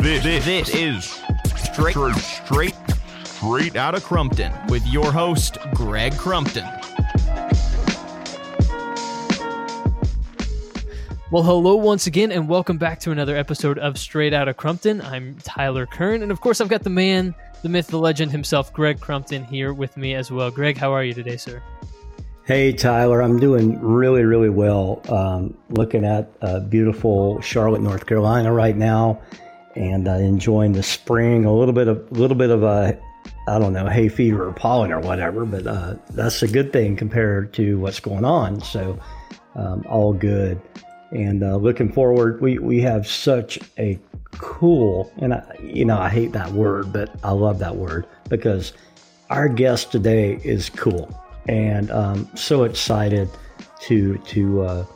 This, this, this is straight, straight, straight out of Crumpton with your host, Greg Crumpton. Well, hello once again, and welcome back to another episode of Straight Out of Crumpton. I'm Tyler Kern, and of course, I've got the man, the myth, the legend himself, Greg Crumpton, here with me as well. Greg, how are you today, sir? Hey, Tyler, I'm doing really, really well. Um, looking at uh, beautiful Charlotte, North Carolina right now, and uh, enjoying the spring. A little bit of, a little bit of a, I don't know, hay fever or pollen or whatever, but uh, that's a good thing compared to what's going on. So, um, all good. And uh, looking forward, we we have such a cool, and I, you know, I hate that word, but I love that word because our guest today is cool and um, so excited to to uh,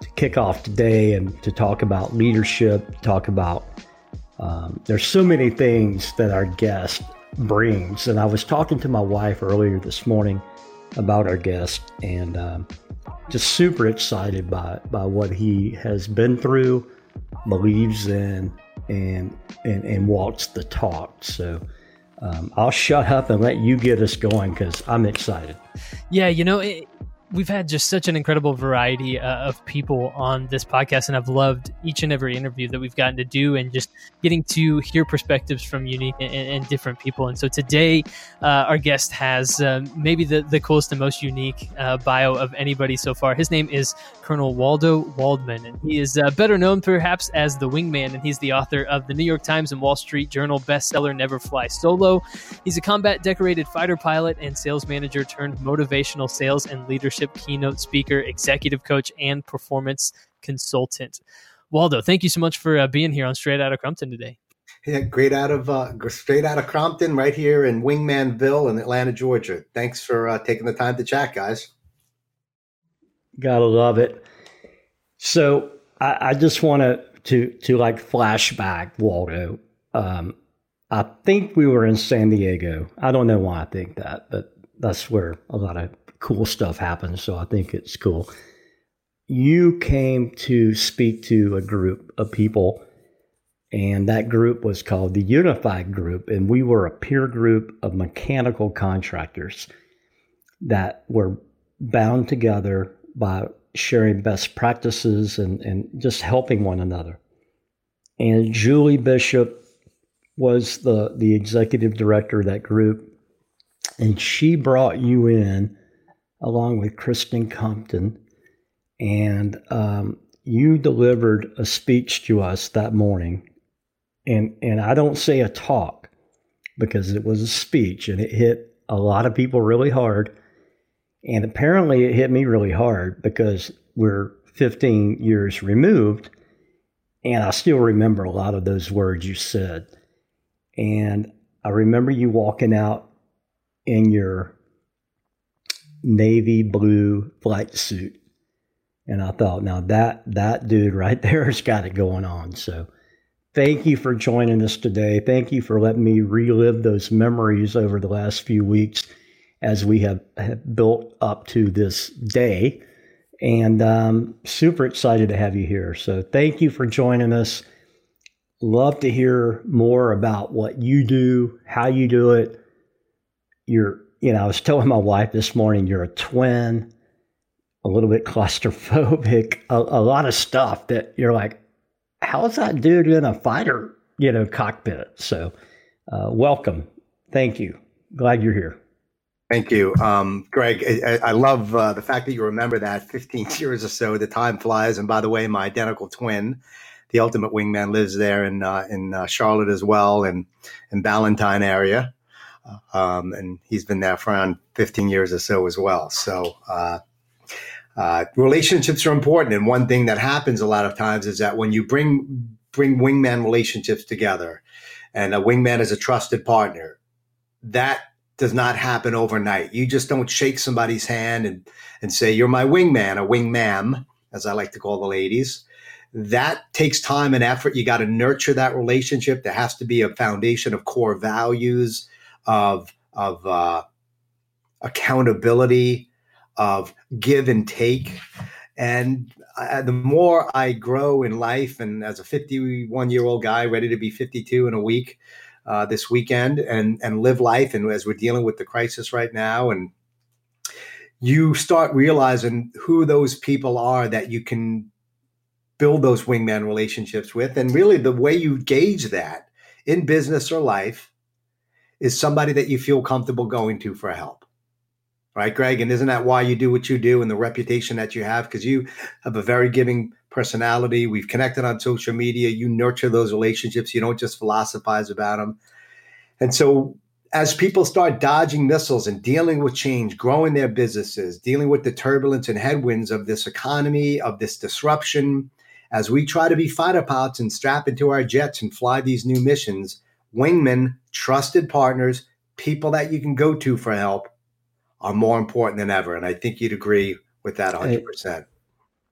to kick off today and to talk about leadership. Talk about um, there's so many things that our guest brings, and I was talking to my wife earlier this morning about our guest, and um, just super excited by by what he has been through, believes in, and and and walks the talk. So um, I'll shut up and let you get us going because I'm excited. Yeah, you know, it, we've had just such an incredible variety uh, of people on this podcast, and I've loved each and every interview that we've gotten to do, and just getting to hear perspectives from unique and, and different people. And so today, uh, our guest has uh, maybe the, the coolest and most unique uh, bio of anybody so far. His name is Colonel Waldo Waldman, and he is uh, better known perhaps as the Wingman, and he's the author of the New York Times and Wall Street Journal bestseller Never Fly Solo. He's a combat decorated fighter pilot and sales manager turned motivational sales and leadership keynote speaker, executive coach, and performance consultant. Waldo, thank you so much for uh, being here on Straight Out of Crumpton today. Yeah, great out of uh, straight out of Crumpton, right here in Wingmanville in Atlanta, Georgia. Thanks for uh, taking the time to chat, guys. Gotta love it. So I, I just want to to to like flashback, Waldo. Um, I think we were in San Diego. I don't know why I think that, but that's where a lot of cool stuff happens. So I think it's cool. You came to speak to a group of people, and that group was called the Unified Group. And we were a peer group of mechanical contractors that were bound together by sharing best practices and, and just helping one another. And Julie Bishop was the, the executive director of that group. And she brought you in along with Kristen Compton. And um, you delivered a speech to us that morning. And, and I don't say a talk because it was a speech and it hit a lot of people really hard. And apparently it hit me really hard because we're 15 years removed. And I still remember a lot of those words you said. And I remember you walking out in your navy blue flight suit. And I thought, now that that dude right there has got it going on. So thank you for joining us today. Thank you for letting me relive those memories over the last few weeks as we have, have built up to this day. And um, super excited to have you here. So thank you for joining us. Love to hear more about what you do, how you do it, You're, you know, I was telling my wife this morning, you're a twin, a little bit claustrophobic, a, a lot of stuff that you're like, how's that dude in a fighter, you know, cockpit? So, uh, welcome. Thank you. Glad you're here. Thank you, um, Greg. I, I love uh, the fact that you remember that 15 years or so. The time flies. And by the way, my identical twin, the ultimate wingman, lives there in uh, in uh, Charlotte as well, and in Ballantyne area um, and he's been there for around 15 years or so as well. So uh, uh, relationships are important, and one thing that happens a lot of times is that when you bring bring wingman relationships together, and a wingman is a trusted partner, that does not happen overnight. You just don't shake somebody's hand and and say you're my wingman, a wingmam, as I like to call the ladies. That takes time and effort. You got to nurture that relationship. There has to be a foundation of core values of of uh, accountability, of give and take, And I, the more I grow in life, and as a 51 year old guy ready to be 52 in a week uh, this weekend, and and live life, and as we're dealing with the crisis right now, and you start realizing who those people are that you can build those wingman relationships with, and really the way you gauge that in business or life is somebody that you feel comfortable going to for help right, Greg? And isn't that why you do what you do and the reputation that you have? Because you have a very giving personality. We've connected on social media. You nurture those relationships. You don't just philosophize about them. And so, as people start dodging missiles and dealing with change, growing their businesses, dealing with the turbulence and headwinds of this economy, of this disruption, as we try to be fighter pilots and strap into our jets and fly these new missions, wingmen, trusted partners, people that you can go to for help, are more important than ever. And I think you'd agree with that 100%.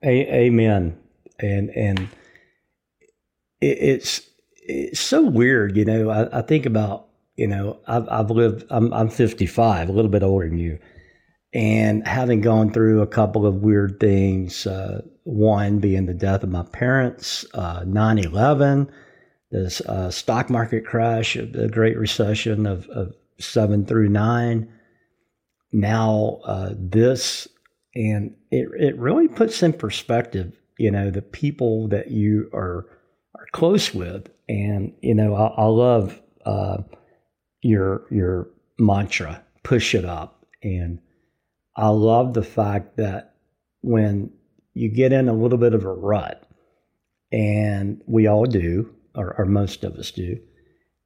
A- amen. And, and it, it's, it's so weird, you know. I, I think about, you know, I've, I've lived, I'm, I'm 55, a little bit older than you, and having gone through a couple of weird things. Uh, one being the death of my parents, uh, 9 11, this uh, stock market crash, the Great Recession of, of 7 through 9 now uh, this, and it it really puts in perspective, you know, the people that you are are close with, and you know, I, I love uh, your your mantra, push it up, and I love the fact that when you get in a little bit of a rut, and we all do, or, or most of us do,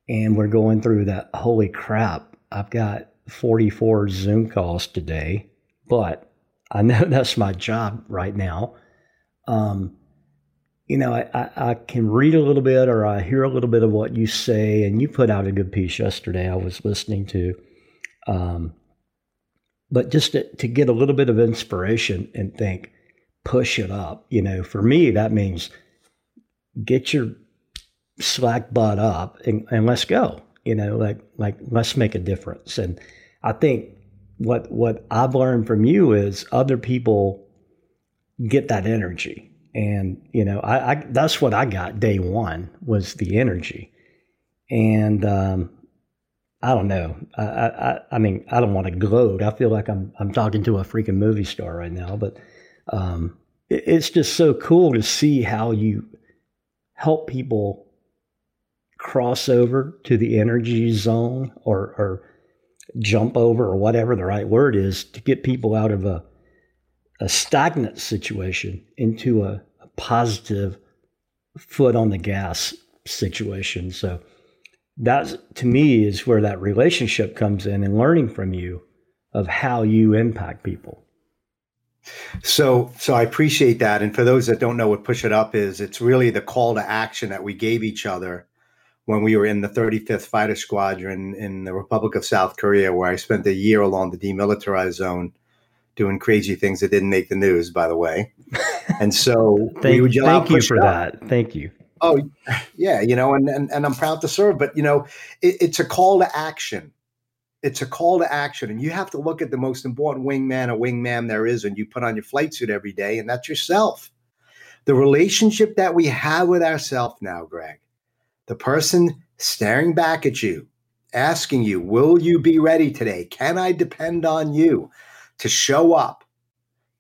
and we're going through that. Holy crap! I've got 44 Zoom calls today, but I know that's my job right now. Um, you know, I, I, can read a little bit or I hear a little bit of what you say, and you put out a good piece yesterday I was listening to. Um, but just to, to get a little bit of inspiration and think, push it up. You know, for me, that means get your slack butt up and, and let's go. You know, like like let's make a difference. And I think what what I've learned from you is other people get that energy, and you know, I, I that's what I got day one was the energy, and um, I don't know. I, I I mean, I don't want to gloat. I feel like I'm I'm talking to a freaking movie star right now, but um, it, it's just so cool to see how you help people cross over to the energy zone or or jump over or whatever the right word is to get people out of a, a stagnant situation into a, a positive foot on the gas situation. So that to me is where that relationship comes in and learning from you of how you impact people. So, so I appreciate that. And for those that don't know what Push It Up is, it's really the call to action that we gave each other when we were in the 35th Fighter Squadron in the Republic of South Korea, where I spent a year along the demilitarized zone doing crazy things that didn't make the news, by the way. And so thank, we thank you for that. Thank you. Oh, yeah, you know, and, and, and I'm proud to serve, but, you know, it, it's a call to action. It's a call to action. And you have to look at the most important wingman or wingman there is, and you put on your flight suit every day, and that's yourself. The relationship that we have with ourselves now, Greg, the person staring back at you, asking you, Will you be ready today? Can I depend on you to show up,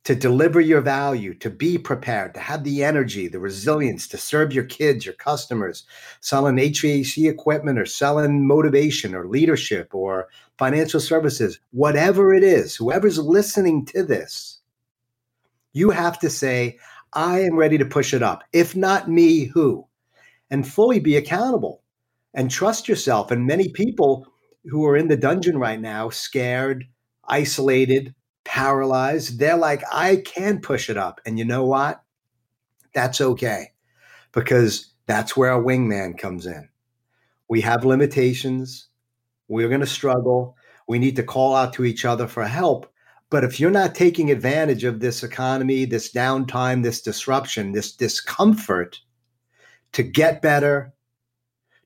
to deliver your value, to be prepared, to have the energy, the resilience to serve your kids, your customers, selling HVAC equipment or selling motivation or leadership or financial services, whatever it is, whoever's listening to this, you have to say, I am ready to push it up. If not me, who? and fully be accountable and trust yourself. And many people who are in the dungeon right now, scared, isolated, paralyzed, they're like, I can push it up. And you know what? That's okay because that's where a wingman comes in. We have limitations. We're going to struggle. We need to call out to each other for help. But if you're not taking advantage of this economy, this downtime, this disruption, this discomfort, to get better,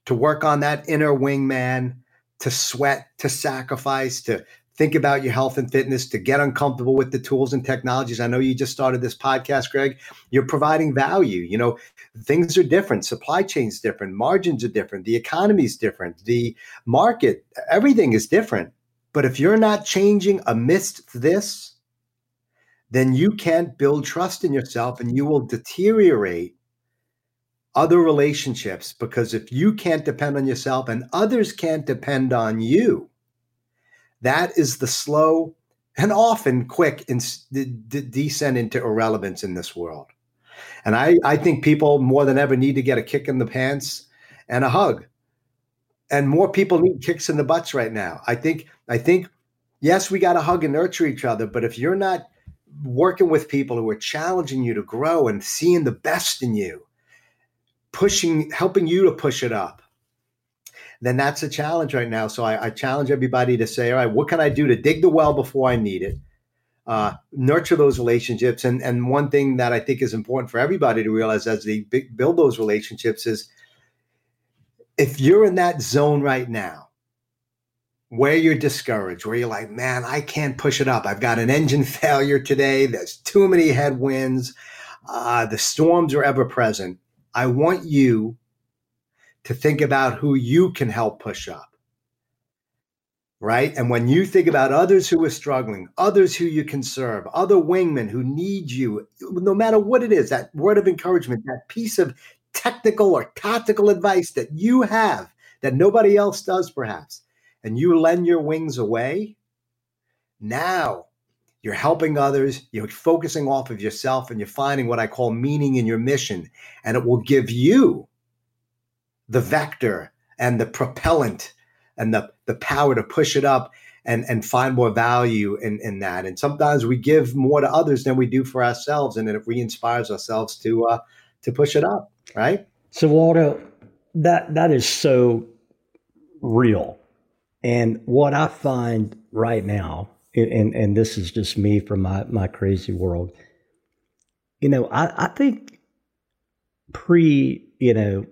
to work on that inner wingman, to sweat, to sacrifice, to think about your health and fitness, to get uncomfortable with the tools and technologies. I know you just started this podcast, Greg. You're providing value. You know, things are different, supply chains different, margins are different, the economy is different, the market, everything is different. But if you're not changing amidst this, then you can't build trust in yourself and you will deteriorate other relationships because if you can't depend on yourself and others can't depend on you, that is the slow and often quick in, d- d- descent into irrelevance in this world. And I, I think people more than ever need to get a kick in the pants and a hug. And more people need kicks in the butts right now. I think, I think, yes, we got to hug and nurture each other, but if you're not working with people who are challenging you to grow and seeing the best in you, pushing, helping you to push it up, then that's a challenge right now. So I, I, challenge everybody to say, all right, what can I do to dig the well before I need it? Uh, nurture those relationships. And, and one thing that I think is important for everybody to realize as they build those relationships is if you're in that zone right now, where you're discouraged, where you're like, man, I can't push it up. I've got an engine failure today. There's too many headwinds. Uh, the storms are ever present. I want you to think about who you can help push up. Right. And when you think about others who are struggling, others who you can serve, other wingmen who need you, no matter what it is, that word of encouragement, that piece of technical or tactical advice that you have that nobody else does, perhaps, and you lend your wings away, now you're helping others, you're focusing off of yourself, and you're finding what I call meaning in your mission. And it will give you the vector and the propellant and the, the power to push it up and, and find more value in, in that. And sometimes we give more to others than we do for ourselves, and it re-inspires ourselves to uh, to push it up, right? So Waldo, that that is so real. And what I find right now, and, and this is just me from my, my crazy world, you know, I, I think pre, you know,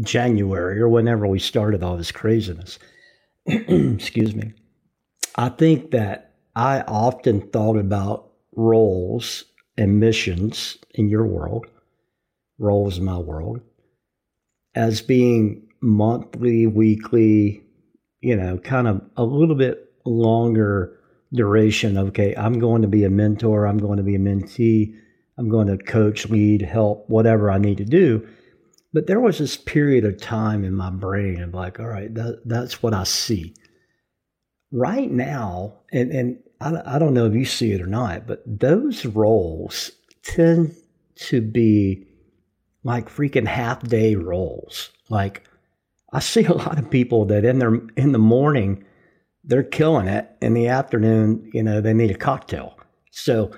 January or whenever we started all this craziness, excuse me, I think that I often thought about roles and missions in your world, roles in my world, as being monthly, weekly, you know, kind of a little bit longer duration. Okay, I'm going to be a mentor, I'm going to be a mentee, I'm going to coach, lead, help, whatever I need to do. But there was this period of time in my brain of like, all right, that, that's what I see. Right now, and, and I, I don't know if you see it or not, but those roles tend to be like freaking half day roles. Like I see a lot of people that in their in the morning they're killing it. In the afternoon, you know, they need a cocktail. So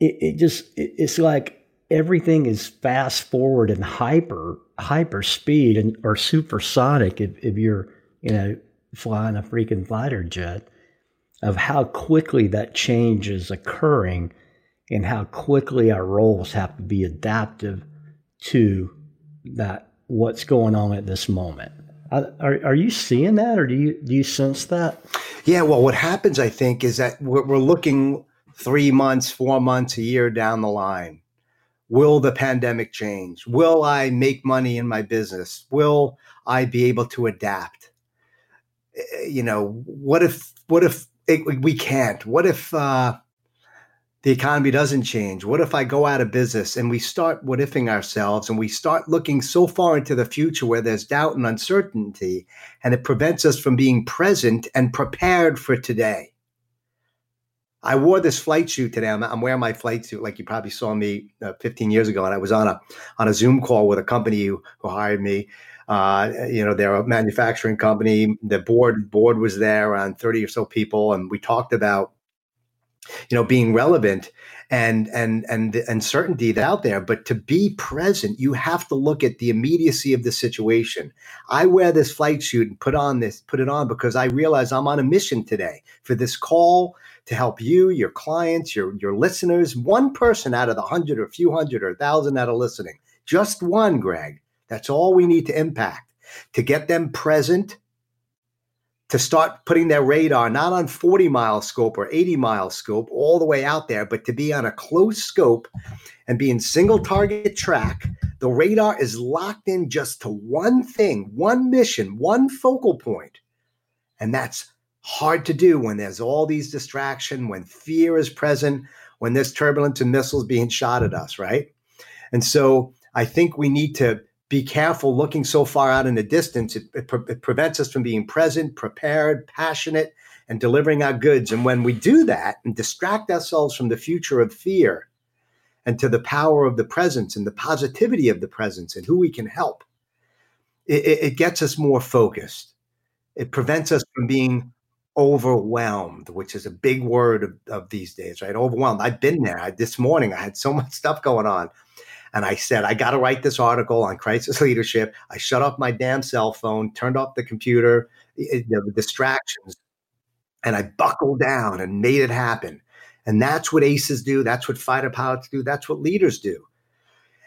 it, it just it, it's like everything is fast forward and hyper hyper speed and or supersonic if, if you're you know flying a freaking fighter jet of how quickly that change is occurring and how quickly our roles have to be adaptive to that what's going on at this moment. Are, are you seeing that or do you do you sense that? Yeah well what happens i think is that we're, we're looking three months four months a year down the line Will the pandemic change? Will I make money in my business? Will I be able to adapt? Eh, you know, what if what if it, we can't? What if uh, the economy doesn't change? What if I go out of business and we start what ifing ourselves and we start looking so far into the future where there's doubt and uncertainty and it prevents us from being present and prepared for today? I wore this flight suit today. I'm, I'm, wearing my flight suit, like you probably saw me uh, 15 years ago, and I was on a on a Zoom call with a company who, who hired me. Uh, you know, they're a manufacturing company. The board board was there, around 30 or so people, and we talked about you know being relevant and and and the uncertainty out there but to be present you have to look at the immediacy of the situation i wear this flight suit and put on this put it on because i realize i'm on a mission today for this call to help you, your clients, your, your listeners, one person out of the hundred or few hundred or a thousand that are listening, just one, Greg. That's all we need to impact to get them present, to start putting their radar not on 40 mile scope or 80 mile scope all the way out there, but to be on a close scope and be in single target track. The radar is locked in just to one thing, one mission, one focal. And that's hard to do when there's all these distraction, when fear is present, when there's turbulence and missiles being shot at us, right? And so I think we need to be careful looking so far out in the distance. It, it, pre- it, prevents us from being present, prepared, passionate, and delivering our goods. And when we do that and distract ourselves from the future of fear and to the power of the presence and the positivity of the presence and who we can help, it, it gets us more focused. It prevents us from being overwhelmed, which is a big word of, of these days, right? Overwhelmed. I've been there. I, this morning, I had so much stuff going on. And I said, I got to write this article on crisis leadership. I shut off my damn cell phone, turned off the computer, know, the distractions, and I buckled down and made it happen. And that's what aces do. That's what fighter pilots do. That's what leaders do.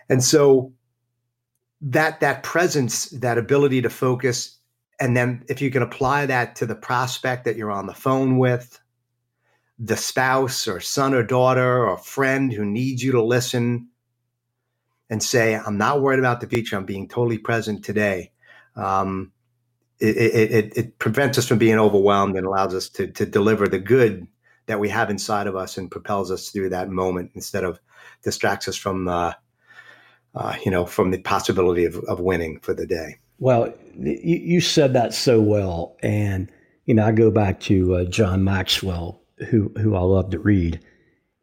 And so that that presence, that ability to focus, and then if you can apply that to the prospect that you're on the phone with, the spouse or son or daughter or friend who needs you to listen, and say, I'm not worried about the future. I'm being totally present today. Um, it, it, it, prevents us from being overwhelmed and allows us to, to deliver the good that we have inside of us and propels us through that moment instead of distracts us from, uh, uh, you know, from the possibility of, of winning for the day. Well, you, you said that so well. And, you know, I go back to uh, John Maxwell, who, who I love to read.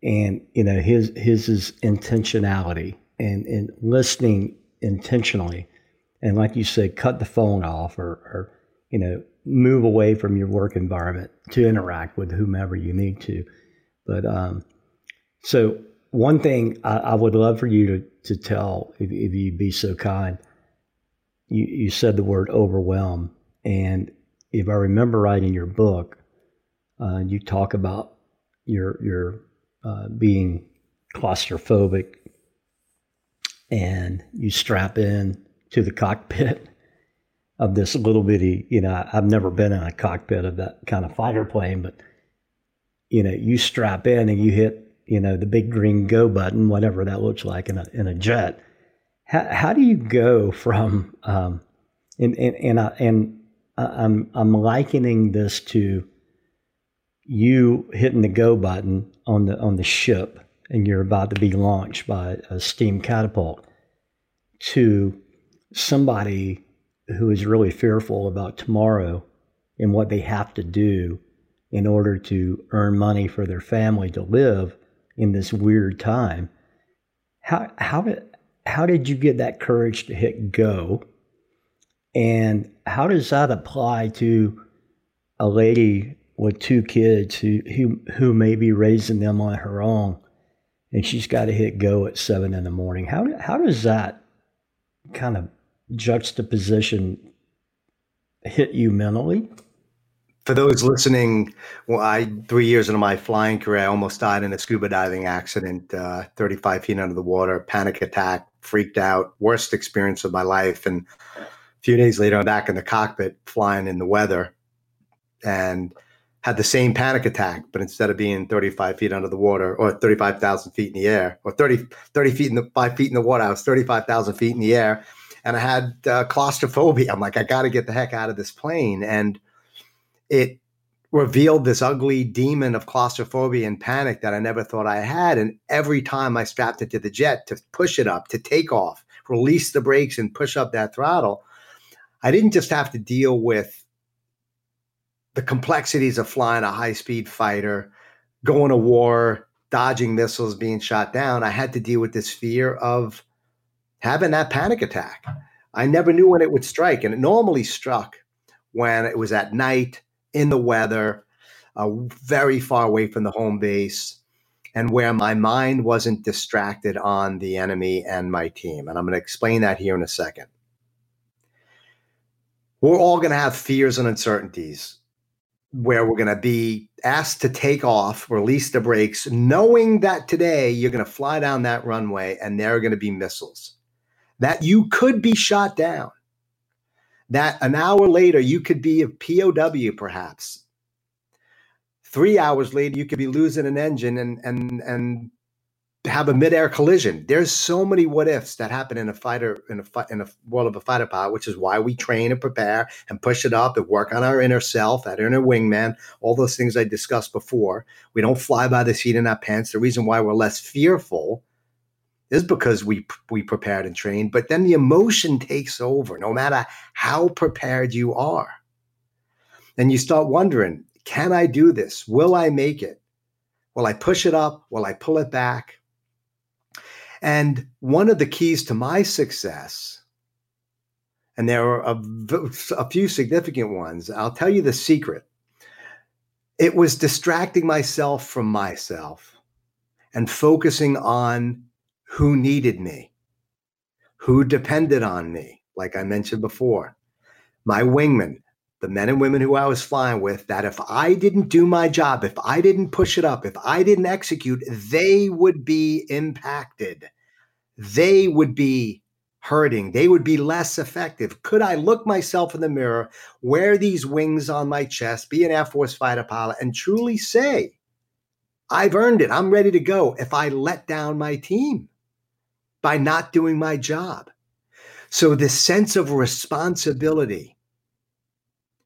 And, you know, his, his is intentionality and, and listening intentionally. And like you said, cut the phone off or, or, you know, move away from your work environment to interact with whomever you need to. But um, so one thing I, I, would love for you to, to tell, if, if you'd be so kind, you, you said the word overwhelm. And if I remember right in your book, uh, you talk about your, your uh, being claustrophobic and you strap in to the cockpit of this little bitty, you know, I've never been in a cockpit of that kind of fighter plane, but you know, you strap in and you hit, you know, the big green go button, whatever that looks like in a in a jet. How, how do you go from um, and and and, I, and I'm I'm likening this to you hitting the go button on the on the ship and you're about to be launched by a steam catapult to somebody who is really fearful about tomorrow and what they have to do in order to earn money for their family to live in this weird time. How how how did you get that courage to hit go? And how does that apply to a lady with two kids who who, who may be raising them on her own and she's got to hit go at seven in the morning. How how does that kind of juxtaposition hit you mentally? For those listening, well, I three years into my flying career, I almost died in a scuba diving accident, uh, 35 feet under the water, panic attack, freaked out, worst experience of my life. And a few days later, I'm back in the cockpit flying in the weather, and had the same panic attack, but instead of being 35 feet under the water or 35,000 feet in the air or 30, 30 feet in the five feet in the water, I was 35,000 feet in the air and I had uh, claustrophobia. I'm like, I got to get the heck out of this plane. And it revealed this ugly demon of claustrophobia and panic that I never thought I had. And every time I strapped it to the jet to push it up, to take off, release the brakes and push up that throttle, I didn't just have to deal with the complexities of flying a high speed fighter, going to war, dodging missiles, being shot down, I had to deal with this fear of having that panic attack. I never knew when it would strike, and it normally struck when it was at night in the weather, uh, very far away from the home base, and where my mind wasn't distracted on the enemy and my team. And I'm going to explain that here in a second. We're all going to have fears and uncertainties where we're going to be asked to take off, release the brakes, knowing that today you're going to fly down that runway and there are going to be missiles, that you could be shot down, that an hour later you could be a POW perhaps. Three hours later, you could be losing an engine and and and have a midair collision. There's so many what ifs that happen in a fighter in a in a world of a fighter pilot, which is why we train and prepare and push it up and work on our inner self, that inner wingman, all those things I discussed before. We don't fly by the seat in our pants. The reason why we're less fearful is because we we prepared and trained. But then the emotion takes over, no matter how prepared you are. And you start wondering, can I do this? Will I make it? Will I push it up? Will I pull it back? And one of the keys to my success, and there are a, a, few significant ones, I'll tell you the secret. It was distracting myself from myself and focusing on who needed me, who depended on me, like I mentioned before. My wingman, the men and women who I was flying with, that if I didn't do my job, if I didn't push it up, if I didn't execute, they would be impacted. They would be hurting. They would be less effective. Could I look myself in the mirror, wear these wings on my chest, be an Air Force fighter pilot, and truly say, I've earned it. I'm ready to go if I let down my team by not doing my job? So, this sense of responsibility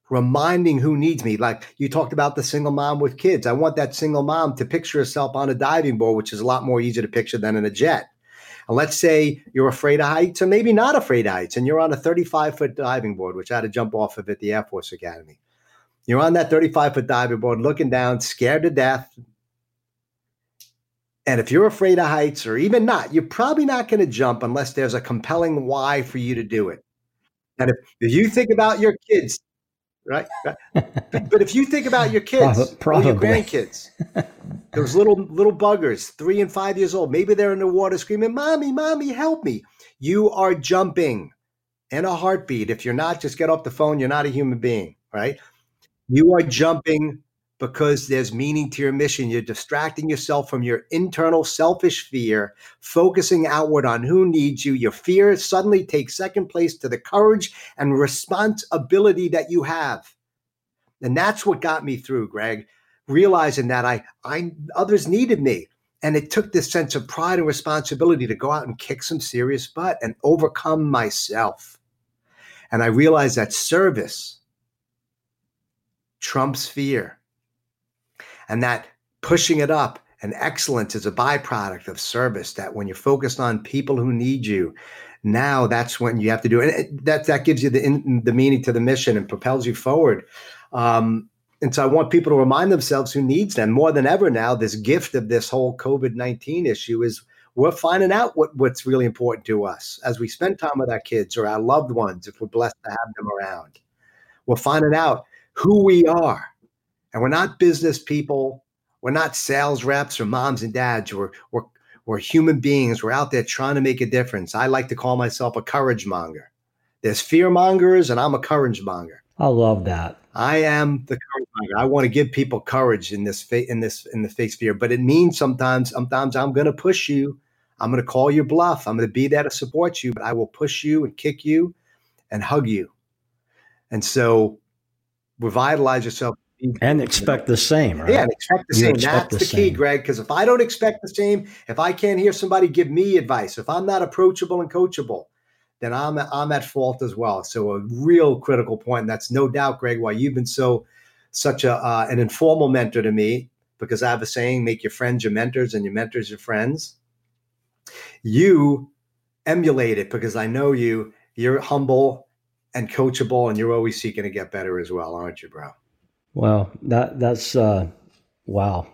reminding who needs me. Like you talked about the single mom with kids. I want that single mom to picture herself on a diving board, which is a lot more easy to picture than in a jet. And let's say you're afraid of heights, or maybe not afraid of heights, and you're on a 35 foot diving board, which I had to jump off of at the Air Force Academy. You're on that 35 foot diving board, looking down, scared to death. And if you're afraid of heights, or even not, you're probably not going to jump unless there's a compelling why for you to do it. And if, if you think about your kids right? but if you think about your kids Probably. or your grandkids, those little little buggers, three and five years old, maybe they're in the water screaming, "Mommy, mommy, help me!" You are jumping in a heartbeat. If you're not, just get off the phone. You're not a human being, right? You are jumping because there's meaning to your mission. You're distracting yourself from your internal selfish fear, focusing outward on who needs you. Your fear suddenly takes second place to the courage and responsibility that you have. And that's what got me through, Greg, realizing that I, I others needed me. And it took this sense of pride and responsibility to go out and kick some serious butt and overcome myself. And I realized that service trumps fear and that pushing it up and excellence is a byproduct of service that when you're focused on people who need you now that's when you have to do it. And that that gives you the in, the meaning to the mission and propels you forward. Um, and so i want people to remind themselves who needs them. More than ever now this gift of this whole covid-19 issue is we're finding out what, what's really important to us. As we spend time with our kids or our loved ones if we're blessed to have them around we're finding out who we are and we're not business people. We're not sales reps or moms and dads. We're, we're, we're human beings. We're out there trying to make a difference. I like to call myself a courage monger. There's fear mongers, and I'm a courage monger. I love that. I am the courage monger. I want to give people courage in this fa- in this in the face fear, but it means sometimes sometimes I'm going to push you. I'm going to call your bluff. I'm going to be there to support you, but I will push you and kick you and hug you. And so revitalize yourself and expect the same, right? Yeah, and expect the same. Expect That's the, the key, Greg. Because if I don't expect the same, if I can't hear somebody give me advice, if I'm not approachable and coachable, then I'm I'm at fault as well. So a real critical point. And that's no doubt, Greg, why you've been so such a uh, an informal mentor to me. Because I have a saying: make your friends your mentors, and your mentors your friends. You emulate it because I know you. You're humble and coachable, and you're always seeking to get better as well, aren't you, bro? Well, that that's uh, wow.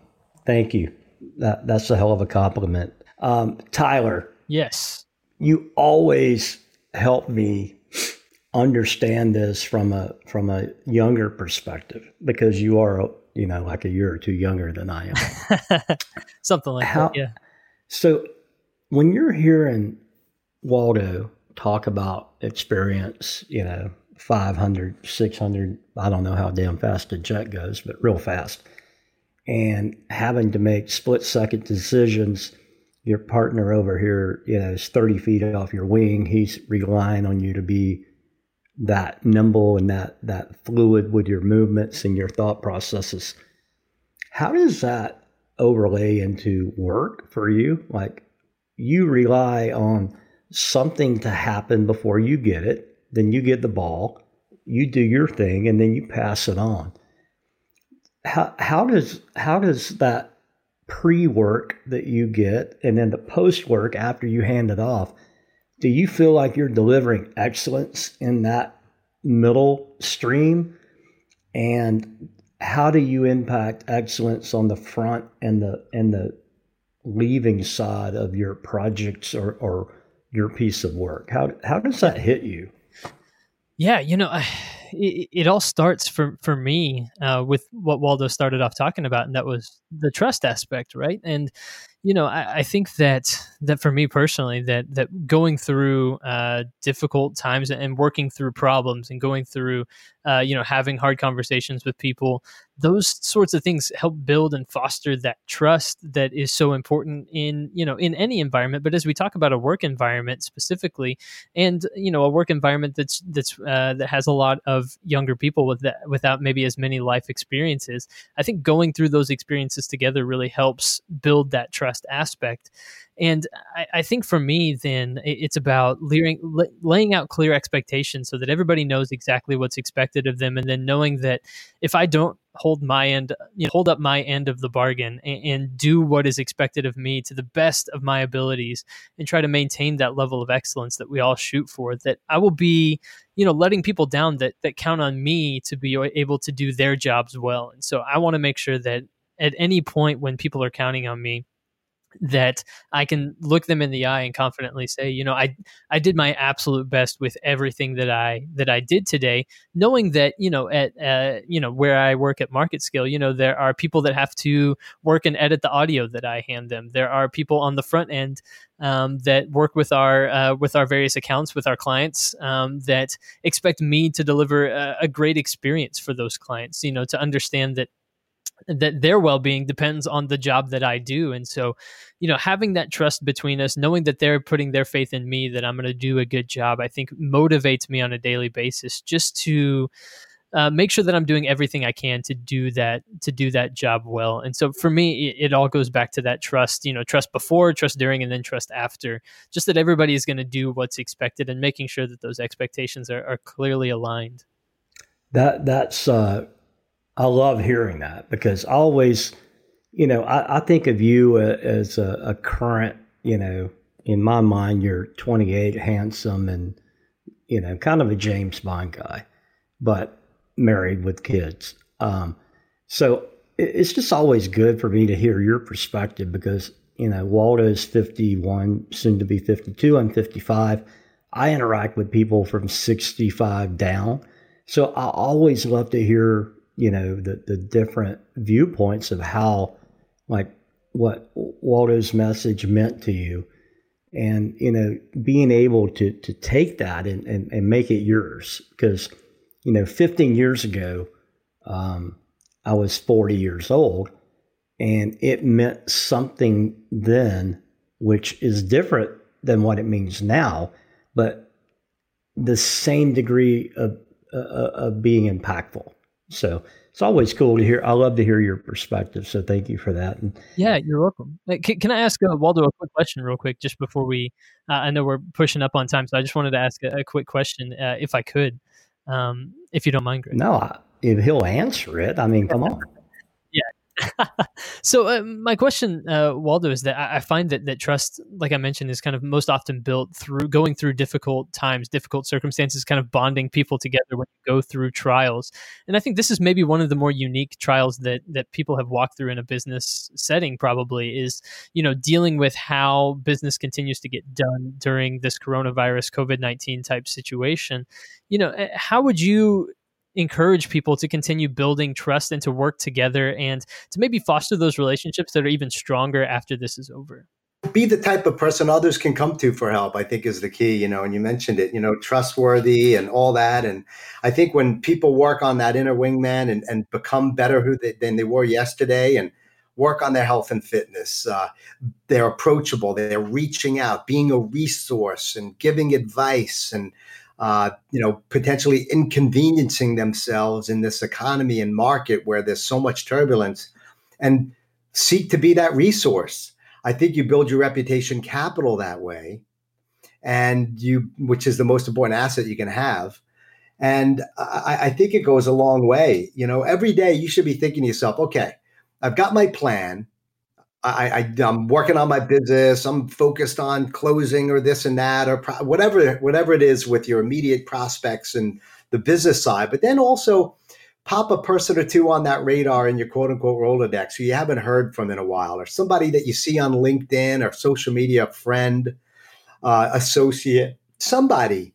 Thank you. That that's a hell of a compliment, um, Tyler. Yes, you always help me understand this from a from a younger perspective because you are you know like a year or two younger than I am. Something like How, that. Yeah. So when you're hearing Waldo talk about experience, you know, 500, 600, I don't know how damn fast a jet goes, but real fast. And having to make split second decisions. Your partner over here, you know, is 30 feet off your wing. He's relying on you to be that nimble and that that fluid with your movements and your thought processes. How does that overlay into work for you? Like you rely on something to happen before you get it, then you get the ball, you do your thing, and then you pass it on. How how does how does that pre work that you get and then the post work after you hand it off? do you feel like you're delivering excellence in that middle stream? And how do you impact excellence on the front and the and the leaving side of your projects or, or your piece of work? How how does that hit you? Yeah, you know, it, it all starts for for me uh, with what Waldo started off talking about, and that was the trust aspect, right? And you know, I, I, think that that for me personally, that that going through uh, difficult times and working through problems and going through, uh, you know, having hard conversations with people, those sorts of things help build and foster that trust that is so important in you know in any environment. But as we talk about a work environment specifically, and you know, a work environment that's that's uh, that has a lot of younger people with that without maybe as many life experiences, I think going through those experiences together really helps build that trust aspect. And I, I think for me, then it's about laying, laying out clear expectations so that everybody knows exactly what's expected of them. And then knowing that if I don't hold my end, you know, hold up my end of the bargain and, and, do what is expected of me to the best of my abilities and try to maintain that level of excellence that we all shoot for, that I will be, you know, letting people down that, that count on me to be able to do their jobs well. And so I want to make sure that at any point when people are counting on me, that I can look them in the eye and confidently say, you know, I I did my absolute best with everything that I that I did today, knowing that you know at uh, you know where I work at Market Scale, you know there are people that have to work and edit the audio that I hand them. There are people on the front end um, that work with our uh, with our various accounts with our clients um, that expect me to deliver a, a great experience for those clients. You know, to understand that that their well-being depends on the job that I do and so you know having that trust between us knowing that they're putting their faith in me that I'm going to do a good job I think motivates me on a daily basis just to uh, make sure that I'm doing everything I can to do that to do that job well. And so for me, it, it all goes back to that trust. You know, trust before, trust during, and then trust after. Just that everybody is going to do what's expected, and making sure that those expectations are, are clearly aligned. That that's uh, I love hearing that because I always, you know, I, I think of you as a, a, current, you know, in my mind, you're 28, handsome, and, you know, kind of a James Bond guy, but married with kids. Um, so it's just always good for me to hear your perspective because, you know, Waldo is 51, soon to be 52. I'm 55. I interact with people from 65 down. So I always love to hear you know the the different viewpoints of how like what Waldo's message meant to you. And you know being able to to take that and and, and make it yours. Because you know 15 years ago um, I was 40 years old and it meant something then which is different than what it means now but the same degree of, uh, of being impactful so it's always cool to hear. I love to hear your perspective. So thank you for that. And, yeah, you're welcome. Can, can I ask uh, Waldo a quick question, real quick, just before we? Uh, I know we're pushing up on time, so I just wanted to ask a, a quick question, uh, if I could, um, if you don't mind, Greg. No, I, if he'll answer it. I mean, come on. So uh, my question, uh, Waldo, is that I, I, find that that trust, like I mentioned, is kind of most often built through going through difficult times, difficult circumstances, kind of bonding people together when you go through trials. And I think this is maybe one of the more unique trials that that people have walked through in a business setting. Probably is you know dealing with how business continues to get done during this coronavirus COVID nineteen type situation. You know, eh, how would you encourage people to continue building trust and to work together and to maybe foster those relationships that are even stronger after this is over. Be the type of person others can come to for help i think is the key you know and you mentioned it you know trustworthy and all that. And i think when people work on that inner wingman and, and become better who they, than they were yesterday and work on their health and fitness uh, they're approachable they're reaching out being a resource and giving advice and uh, you know, potentially inconveniencing themselves in this economy and market where there's so much turbulence, and seek to be that resource. I think you build your reputation capital that way, and you, which is the most important asset you can have. And I, I think it goes a long way. You know, every day you should be thinking to yourself, okay, I've got my plan. I, I am working on my business. I'm focused on closing or this and that or pro- whatever whatever it is with your immediate prospects and the business side. But then also pop a person or two on that radar in your quote unquote Rolodex who you haven't heard from in a while, or somebody that you see on LinkedIn or social media, friend, uh, associate, somebody.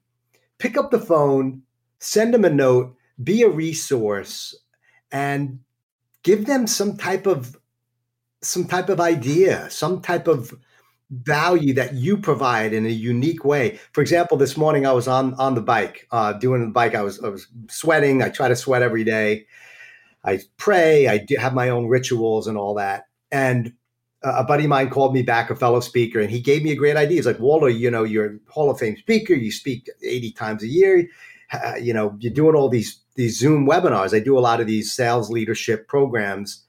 Pick up the phone, send them a note, be a resource, and give them some type of some type of idea, some type of value that you provide in a unique way. For example, this morning I was on on the bike, uh, doing the bike. I was I was sweating. I try to sweat every day. I pray. I have my own rituals and all that. And a buddy of mine called me back, a fellow speaker, and he gave me a great idea. He's like, Waldo, you know, you're a Hall of Fame speaker. You speak 80 times a year. Uh, you know, you're doing all these these Zoom webinars. I do a lot of these sales leadership programs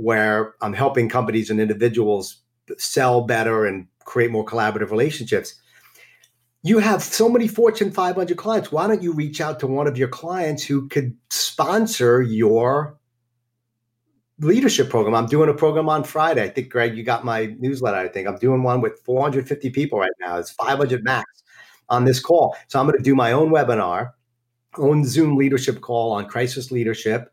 where I'm helping companies and individuals sell better and create more collaborative relationships. You have so many Fortune 500 clients. Why don't you reach out to one of your clients who could sponsor your leadership program? I'm doing a program on Friday. I think, Greg, you got my newsletter. I think I'm doing one with 450 people right now. It's 500 max on this call. So I'm going to do my own webinar, own Zoom leadership call on crisis leadership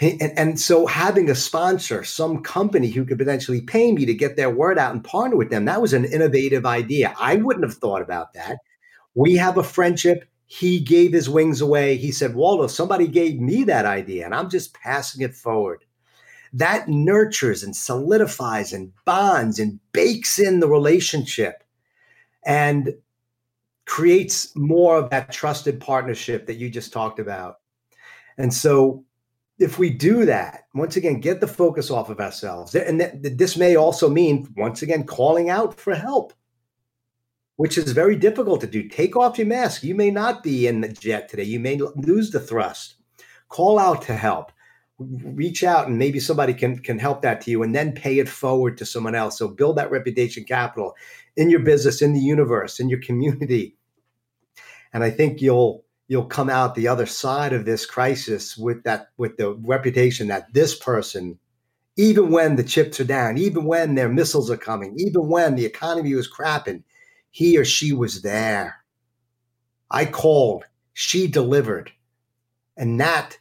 and, and, so having a sponsor, some company who could potentially pay me to get their word out and partner with them, that was an innovative idea. I wouldn't have thought about that. We have a friendship. He gave his wings away. He said, Waldo, somebody gave me that idea, and I'm just passing it forward. That nurtures and solidifies and bonds and bakes in the relationship and creates more of that trusted partnership that you just talked about. And so if we do that, once again, get the focus off of ourselves. And th- this may also mean, once again, calling out for help, which is very difficult to do. Take off your mask. You may not be in the jet today, you may lose the thrust. Call out to help. Reach out and maybe somebody can can help that to you and then pay it forward to someone else. So build that reputation capital in your business, in the universe, in your community. And I think you'll you'll come out the other side of this crisis with that with the reputation that this person even when the chips are down even when their missiles are coming even when the economy was crapping he or she was there. I called she delivered. And that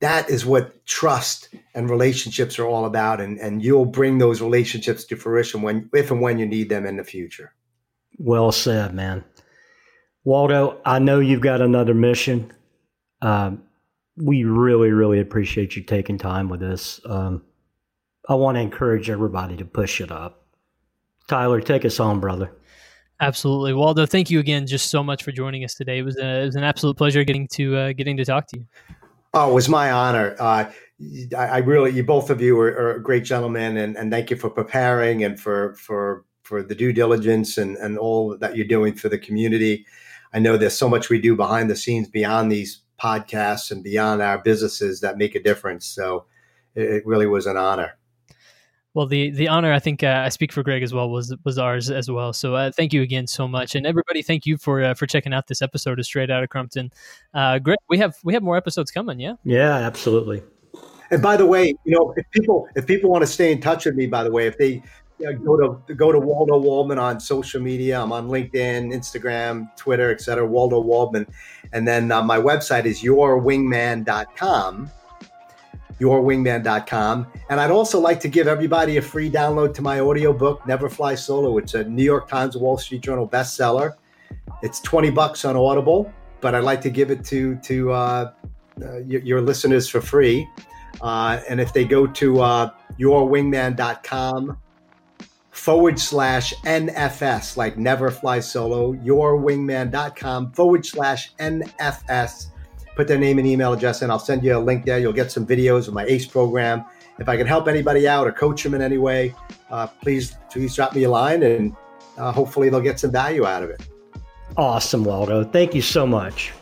that is what trust and relationships are all about. And and you'll bring those relationships to fruition when if and when you need them in the future. Well said man Waldo, I know you've got another mission. Um, we really, really appreciate you taking time with us. Um, I want to encourage everybody to push it up. Tyler, take us on, brother. Absolutely, Waldo. Thank you again, just so much for joining us today. It was, a, it was an absolute pleasure getting to uh, getting to talk to you. Oh, it was my honor. Uh, I, I, really, you both of you are, are great gentlemen, and, and thank you for preparing and for for for the due diligence and and all that you're doing for the community. I know there's so much we do behind the scenes beyond these podcasts and beyond our businesses that make a difference. So it, really was an honor. Well, the the honor I think uh, I speak for Greg as well was was ours as well. So uh, thank you again so much, and everybody, thank you for uh, for checking out this episode of Straight Out of Crumpton. Uh, Greg, we have we have more episodes coming, yeah. Yeah, absolutely. And by the way, you know, if people if people want to stay in touch with me, by the way, if they yeah, go to go to Waldo Waldman on social media. I'm on LinkedIn, Instagram, Twitter, etc. Waldo Waldman, and then uh, my website is yourwingman.com. Yourwingman.com, and I'd also like to give everybody a free download to my audiobook, Never Fly Solo. It's a New York Times, Wall Street Journal bestseller. It's 20 bucks on Audible, but I'd like to give it to to uh, uh, your, your, listeners for free. Uh, and if they go to uh, yourwingman.com forward slash NFS, like never fly solo, yourwingman.com forward slash NFS. Put their name and email address in. I'll send you a link there. You'll get some videos of my ACE program. If I can help anybody out or coach them in any way, uh, please, please drop me a line and uh, hopefully they'll get some value out of it. Awesome, Waldo. Thank you so much.